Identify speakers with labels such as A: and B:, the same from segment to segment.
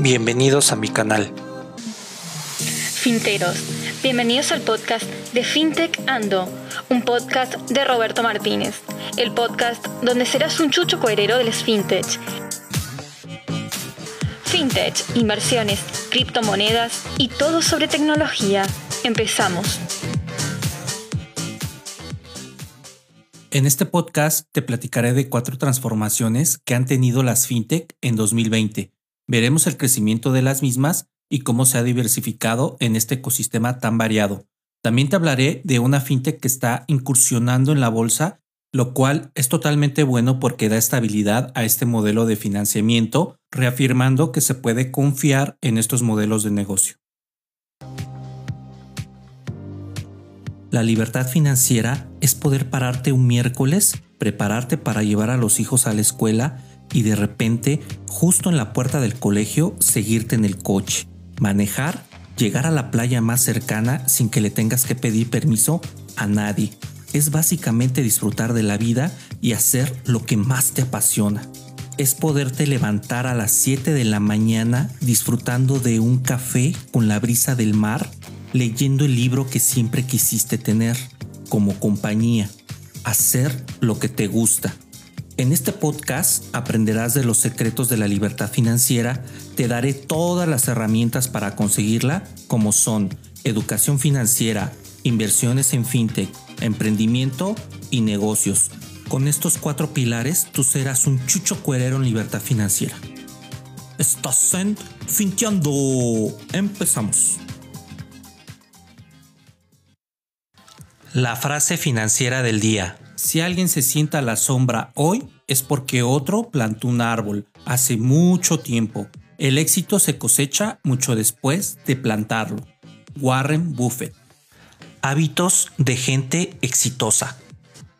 A: Bienvenidos a mi canal.
B: Finteros, bienvenidos al podcast de FinTech Ando, un podcast de Roberto Martínez, el podcast donde serás un chucho coherero de las FinTech. FinTech, inversiones, criptomonedas y todo sobre tecnología. Empezamos.
A: En este podcast te platicaré de cuatro transformaciones que han tenido las fintech en 2020. Veremos el crecimiento de las mismas y cómo se ha diversificado en este ecosistema tan variado. También te hablaré de una fintech que está incursionando en la bolsa, lo cual es totalmente bueno porque da estabilidad a este modelo de financiamiento, reafirmando que se puede confiar en estos modelos de negocio. La libertad financiera es poder pararte un miércoles, prepararte para llevar a los hijos a la escuela y de repente, justo en la puerta del colegio, seguirte en el coche, manejar, llegar a la playa más cercana sin que le tengas que pedir permiso a nadie. Es básicamente disfrutar de la vida y hacer lo que más te apasiona. Es poderte levantar a las 7 de la mañana disfrutando de un café con la brisa del mar leyendo el libro que siempre quisiste tener como compañía, hacer lo que te gusta. En este podcast aprenderás de los secretos de la libertad financiera, te daré todas las herramientas para conseguirla, como son educación financiera, inversiones en fintech, emprendimiento y negocios. Con estos cuatro pilares tú serás un chucho cuerero en libertad financiera. Estás en Finteando. Empezamos. La frase financiera del día. Si alguien se sienta a la sombra hoy es porque otro plantó un árbol hace mucho tiempo. El éxito se cosecha mucho después de plantarlo. Warren Buffett. Hábitos de gente exitosa.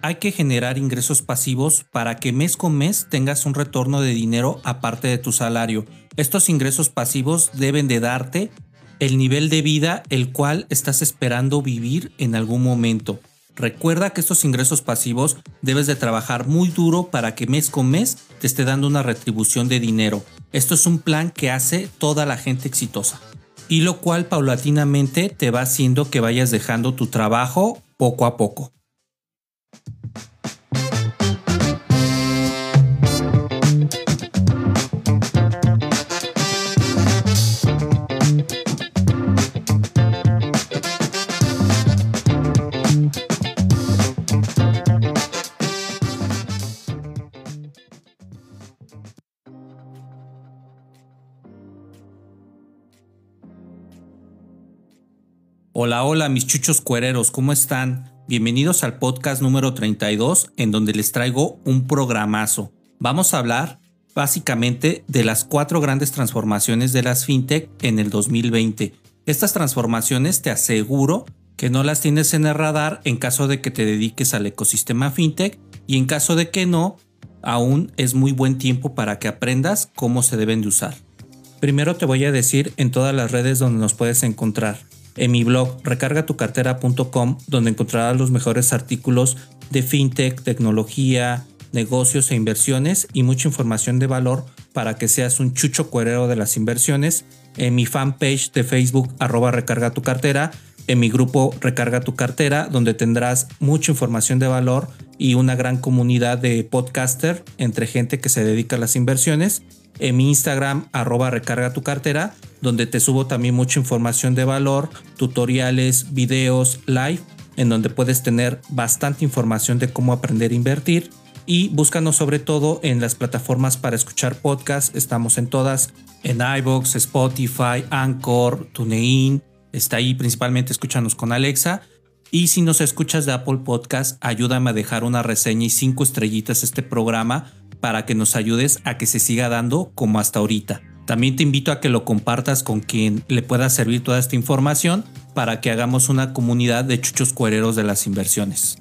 A: Hay que generar ingresos pasivos para que mes con mes tengas un retorno de dinero aparte de tu salario. Estos ingresos pasivos deben de darte el nivel de vida el cual estás esperando vivir en algún momento. Recuerda que estos ingresos pasivos debes de trabajar muy duro para que mes con mes te esté dando una retribución de dinero. Esto es un plan que hace toda la gente exitosa. Y lo cual paulatinamente te va haciendo que vayas dejando tu trabajo poco a poco. Hola, hola, mis chuchos cuereros, ¿cómo están? Bienvenidos al podcast número 32, en donde les traigo un programazo. Vamos a hablar básicamente de las cuatro grandes transformaciones de las fintech en el 2020. Estas transformaciones te aseguro que no las tienes en el radar en caso de que te dediques al ecosistema fintech y en caso de que no, aún es muy buen tiempo para que aprendas cómo se deben de usar. Primero te voy a decir en todas las redes donde nos puedes encontrar en mi blog recargatucartera.com, donde encontrarás los mejores artículos de fintech, tecnología, negocios e inversiones y mucha información de valor para que seas un chucho cuerero de las inversiones. En mi fanpage de Facebook, arroba recarga tu cartera. En mi grupo Recarga tu cartera, donde tendrás mucha información de valor y una gran comunidad de podcaster entre gente que se dedica a las inversiones en mi Instagram arroba recarga tu cartera, donde te subo también mucha información de valor, tutoriales, videos, live, en donde puedes tener bastante información de cómo aprender a invertir. Y búscanos sobre todo en las plataformas para escuchar podcasts. Estamos en todas, en iBox, Spotify, Anchor, TuneIn. Está ahí principalmente escúchanos con Alexa. Y si nos escuchas de Apple Podcast, ayúdame a dejar una reseña y cinco estrellitas a este programa para que nos ayudes a que se siga dando como hasta ahorita. También te invito a que lo compartas con quien le pueda servir toda esta información para que hagamos una comunidad de chuchos cuereros de las inversiones.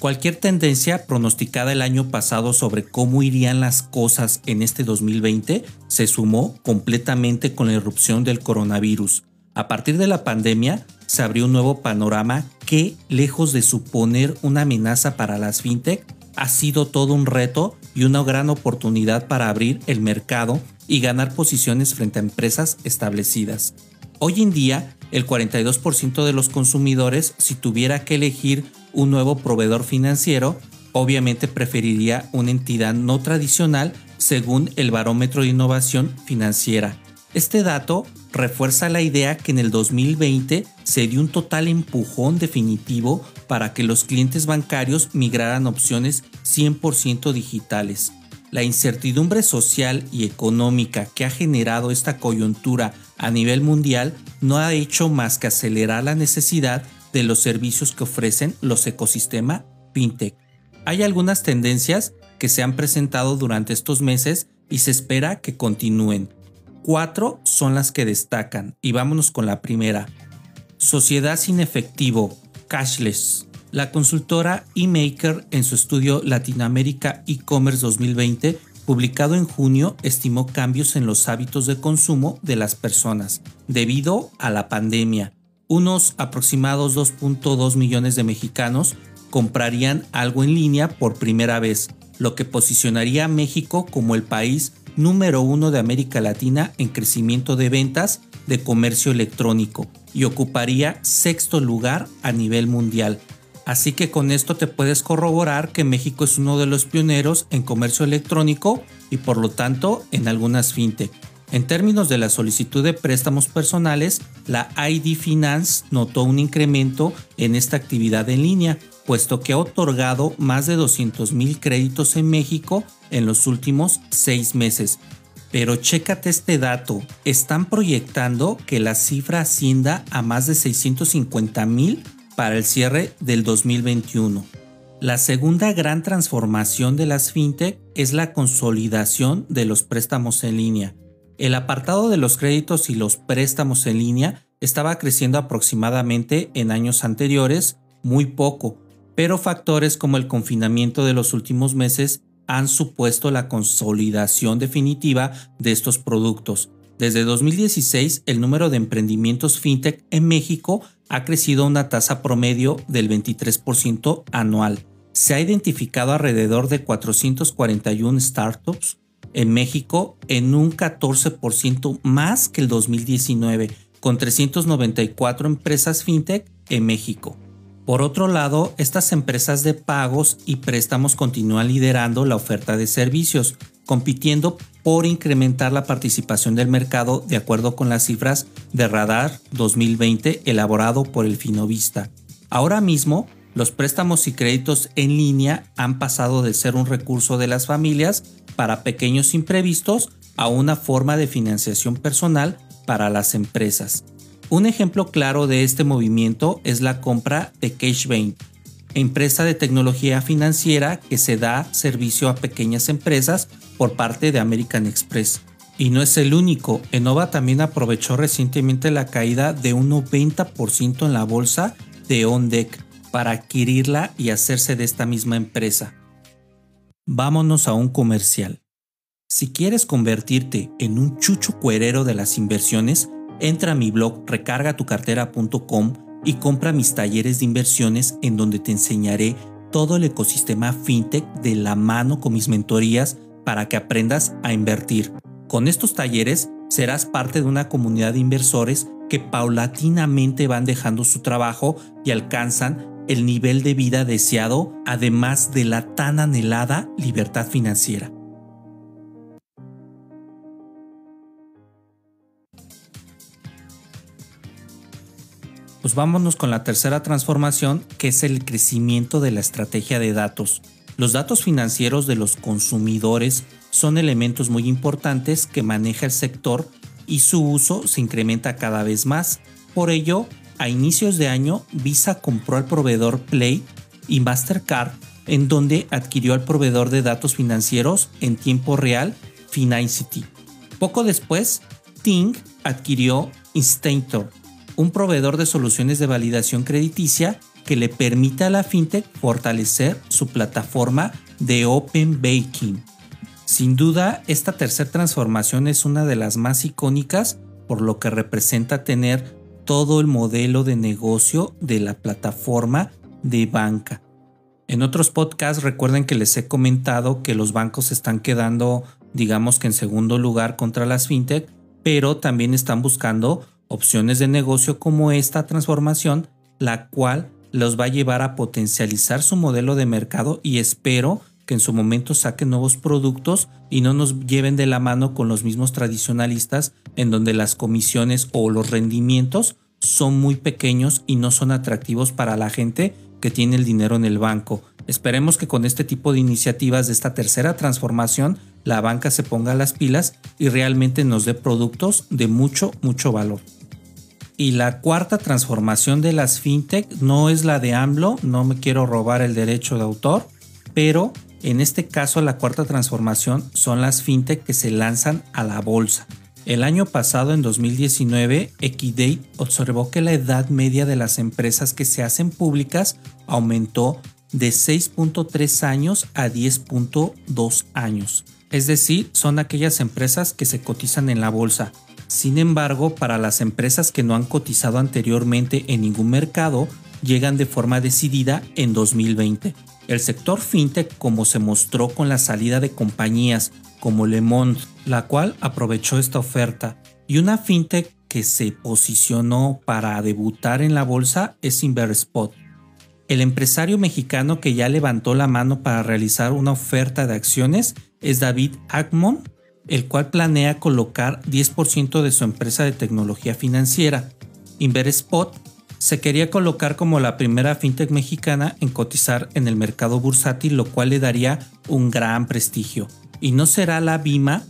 A: Cualquier tendencia pronosticada el año pasado sobre cómo irían las cosas en este 2020 se sumó completamente con la irrupción del coronavirus. A partir de la pandemia se abrió un nuevo panorama que, lejos de suponer una amenaza para las fintech, ha sido todo un reto y una gran oportunidad para abrir el mercado y ganar posiciones frente a empresas establecidas. Hoy en día, el 42% de los consumidores, si tuviera que elegir un nuevo proveedor financiero, obviamente preferiría una entidad no tradicional según el barómetro de innovación financiera. Este dato refuerza la idea que en el 2020 se dio un total empujón definitivo para que los clientes bancarios migraran opciones 100% digitales. La incertidumbre social y económica que ha generado esta coyuntura a nivel mundial no ha hecho más que acelerar la necesidad de los servicios que ofrecen los ecosistemas fintech. Hay algunas tendencias que se han presentado durante estos meses y se espera que continúen. Cuatro son las que destacan y vámonos con la primera. Sociedad sin efectivo, cashless. La consultora eMaker en su estudio Latinoamérica e-commerce 2020, publicado en junio, estimó cambios en los hábitos de consumo de las personas debido a la pandemia. Unos aproximados 2.2 millones de mexicanos comprarían algo en línea por primera vez, lo que posicionaría a México como el país número uno de América Latina en crecimiento de ventas de comercio electrónico y ocuparía sexto lugar a nivel mundial. Así que con esto te puedes corroborar que México es uno de los pioneros en comercio electrónico y por lo tanto en algunas fintech. En términos de la solicitud de préstamos personales, la ID Finance notó un incremento en esta actividad en línea, puesto que ha otorgado más de 200 mil créditos en México en los últimos seis meses. Pero chécate este dato, están proyectando que la cifra ascienda a más de 650 mil para el cierre del 2021. La segunda gran transformación de las fintech es la consolidación de los préstamos en línea. El apartado de los créditos y los préstamos en línea estaba creciendo aproximadamente en años anteriores muy poco, pero factores como el confinamiento de los últimos meses han supuesto la consolidación definitiva de estos productos. Desde 2016, el número de emprendimientos fintech en México ha crecido una tasa promedio del 23% anual. Se ha identificado alrededor de 441 startups en México en un 14% más que el 2019, con 394 empresas fintech en México. Por otro lado, estas empresas de pagos y préstamos continúan liderando la oferta de servicios, compitiendo por incrementar la participación del mercado de acuerdo con las cifras de Radar 2020 elaborado por el Finovista. Ahora mismo, los préstamos y créditos en línea han pasado de ser un recurso de las familias para pequeños imprevistos a una forma de financiación personal para las empresas. Un ejemplo claro de este movimiento es la compra de Cashbane, empresa de tecnología financiera que se da servicio a pequeñas empresas por parte de American Express. Y no es el único, Enova también aprovechó recientemente la caída de un 90% en la bolsa de OnDeck para adquirirla y hacerse de esta misma empresa. Vámonos a un comercial. Si quieres convertirte en un chucho cuerero de las inversiones, Entra a mi blog recargatucartera.com y compra mis talleres de inversiones en donde te enseñaré todo el ecosistema fintech de la mano con mis mentorías para que aprendas a invertir. Con estos talleres serás parte de una comunidad de inversores que paulatinamente van dejando su trabajo y alcanzan el nivel de vida deseado, además de la tan anhelada libertad financiera. Pues vámonos con la tercera transformación, que es el crecimiento de la estrategia de datos. Los datos financieros de los consumidores son elementos muy importantes que maneja el sector y su uso se incrementa cada vez más. Por ello, a inicios de año, Visa compró al proveedor Play y Mastercard, en donde adquirió al proveedor de datos financieros en tiempo real, Finicity. Poco después, Ting adquirió Instinctor, un proveedor de soluciones de validación crediticia que le permita a la fintech fortalecer su plataforma de Open Banking. Sin duda, esta tercera transformación es una de las más icónicas por lo que representa tener todo el modelo de negocio de la plataforma de banca. En otros podcasts recuerden que les he comentado que los bancos están quedando, digamos que en segundo lugar contra las fintech, pero también están buscando opciones de negocio como esta transformación, la cual los va a llevar a potencializar su modelo de mercado y espero que en su momento saquen nuevos productos y no nos lleven de la mano con los mismos tradicionalistas en donde las comisiones o los rendimientos son muy pequeños y no son atractivos para la gente que tiene el dinero en el banco. Esperemos que con este tipo de iniciativas de esta tercera transformación la banca se ponga las pilas y realmente nos dé productos de mucho, mucho valor. Y la cuarta transformación de las fintech no es la de AMLO, no me quiero robar el derecho de autor, pero en este caso la cuarta transformación son las fintech que se lanzan a la bolsa. El año pasado, en 2019, Equidate observó que la edad media de las empresas que se hacen públicas aumentó de 6.3 años a 10.2 años. Es decir, son aquellas empresas que se cotizan en la bolsa, sin embargo, para las empresas que no han cotizado anteriormente en ningún mercado, llegan de forma decidida en 2020. El sector fintech, como se mostró con la salida de compañías como Le Monde, la cual aprovechó esta oferta, y una fintech que se posicionó para debutar en la bolsa es Inverspot. El empresario mexicano que ya levantó la mano para realizar una oferta de acciones es David Ackmon, el cual planea colocar 10% de su empresa de tecnología financiera. Inverspot se quería colocar como la primera fintech mexicana en cotizar en el mercado bursátil, lo cual le daría un gran prestigio. Y no será la BIMA,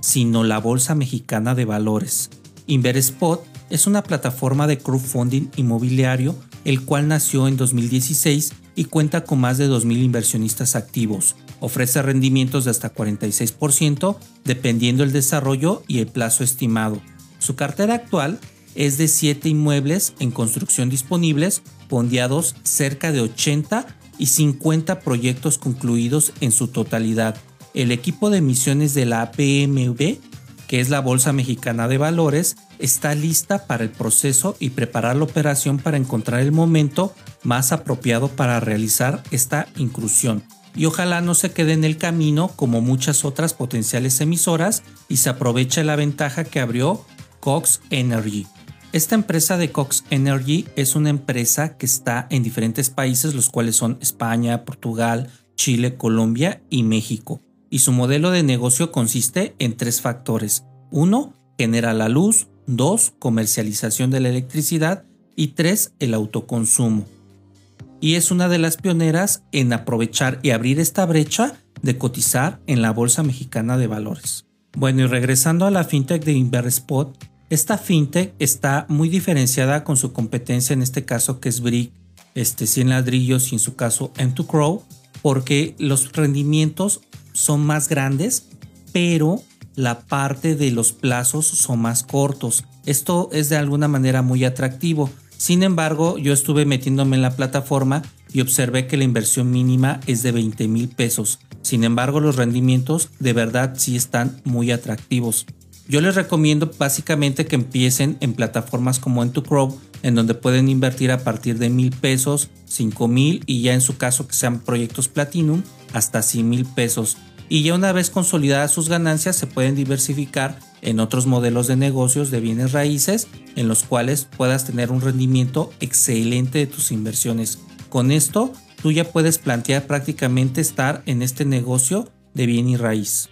A: sino la Bolsa Mexicana de Valores. Inverspot es una plataforma de crowdfunding inmobiliario, el cual nació en 2016 y cuenta con más de 2.000 inversionistas activos. Ofrece rendimientos de hasta 46% dependiendo el desarrollo y el plazo estimado. Su cartera actual es de 7 inmuebles en construcción disponibles, pondeados cerca de 80 y 50 proyectos concluidos en su totalidad. El equipo de emisiones de la APMV, que es la Bolsa Mexicana de Valores, está lista para el proceso y preparar la operación para encontrar el momento más apropiado para realizar esta inclusión y ojalá no se quede en el camino como muchas otras potenciales emisoras y se aproveche la ventaja que abrió Cox Energy. Esta empresa de Cox Energy es una empresa que está en diferentes países, los cuales son España, Portugal, Chile, Colombia y México. Y su modelo de negocio consiste en tres factores. Uno, genera la luz. Dos, comercialización de la electricidad. Y tres, el autoconsumo y es una de las pioneras en aprovechar y abrir esta brecha de cotizar en la Bolsa Mexicana de Valores. Bueno, y regresando a la fintech de Inverspot, esta fintech está muy diferenciada con su competencia, en este caso que es Brick, este 100 ladrillos y en su caso M2Crow, porque los rendimientos son más grandes, pero la parte de los plazos son más cortos. Esto es de alguna manera muy atractivo sin embargo, yo estuve metiéndome en la plataforma y observé que la inversión mínima es de 20 mil pesos. Sin embargo, los rendimientos de verdad sí están muy atractivos. Yo les recomiendo básicamente que empiecen en plataformas como N2Crow, en donde pueden invertir a partir de mil pesos, 5 mil y ya en su caso que sean proyectos Platinum, hasta 100 mil pesos. Y ya una vez consolidadas sus ganancias se pueden diversificar en otros modelos de negocios de bienes raíces en los cuales puedas tener un rendimiento excelente de tus inversiones. Con esto, tú ya puedes plantear prácticamente estar en este negocio de bien y raíz.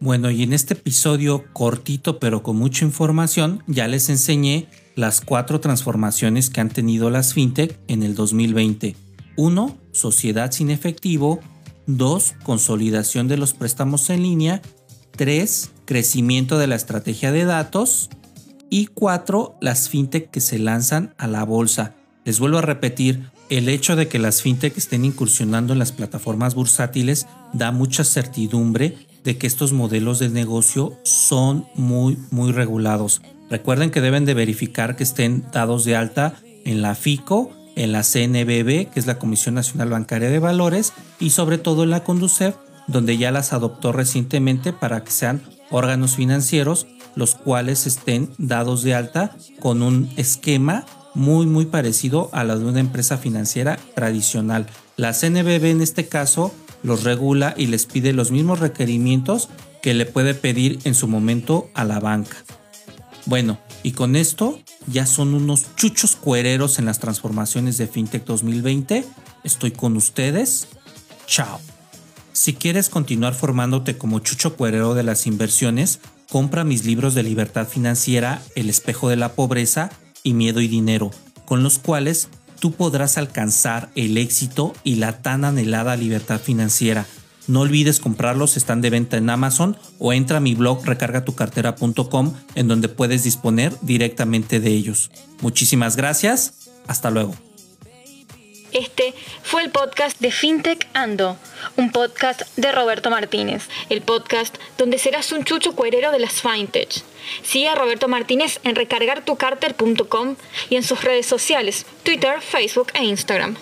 A: Bueno, y en este episodio cortito pero con mucha información, ya les enseñé las cuatro transformaciones que han tenido las fintech en el 2020. 1. Sociedad sin efectivo. 2. Consolidación de los préstamos en línea. 3 crecimiento de la estrategia de datos y cuatro, las fintech que se lanzan a la bolsa. Les vuelvo a repetir, el hecho de que las fintech estén incursionando en las plataformas bursátiles da mucha certidumbre de que estos modelos de negocio son muy muy regulados. Recuerden que deben de verificar que estén dados de alta en la FICO, en la CNBB, que es la Comisión Nacional Bancaria de Valores, y sobre todo en la Conducef, donde ya las adoptó recientemente para que sean órganos financieros, los cuales estén dados de alta con un esquema muy muy parecido a la de una empresa financiera tradicional. La CNBB en este caso los regula y les pide los mismos requerimientos que le puede pedir en su momento a la banca. Bueno, y con esto ya son unos chuchos cuereros en las transformaciones de FinTech 2020. Estoy con ustedes. Chao. Si quieres continuar formándote como chucho cuerero de las inversiones, compra mis libros de libertad financiera, El espejo de la pobreza y Miedo y Dinero, con los cuales tú podrás alcanzar el éxito y la tan anhelada libertad financiera. No olvides comprarlos, están de venta en Amazon o entra a mi blog recargatucartera.com en donde puedes disponer directamente de ellos. Muchísimas gracias, hasta luego.
B: Este fue el podcast de FinTech Ando, un podcast de Roberto Martínez, el podcast donde serás un chucho cuerero de las FinTech. Sigue a Roberto Martínez en recargartucarter.com y en sus redes sociales, Twitter, Facebook e Instagram.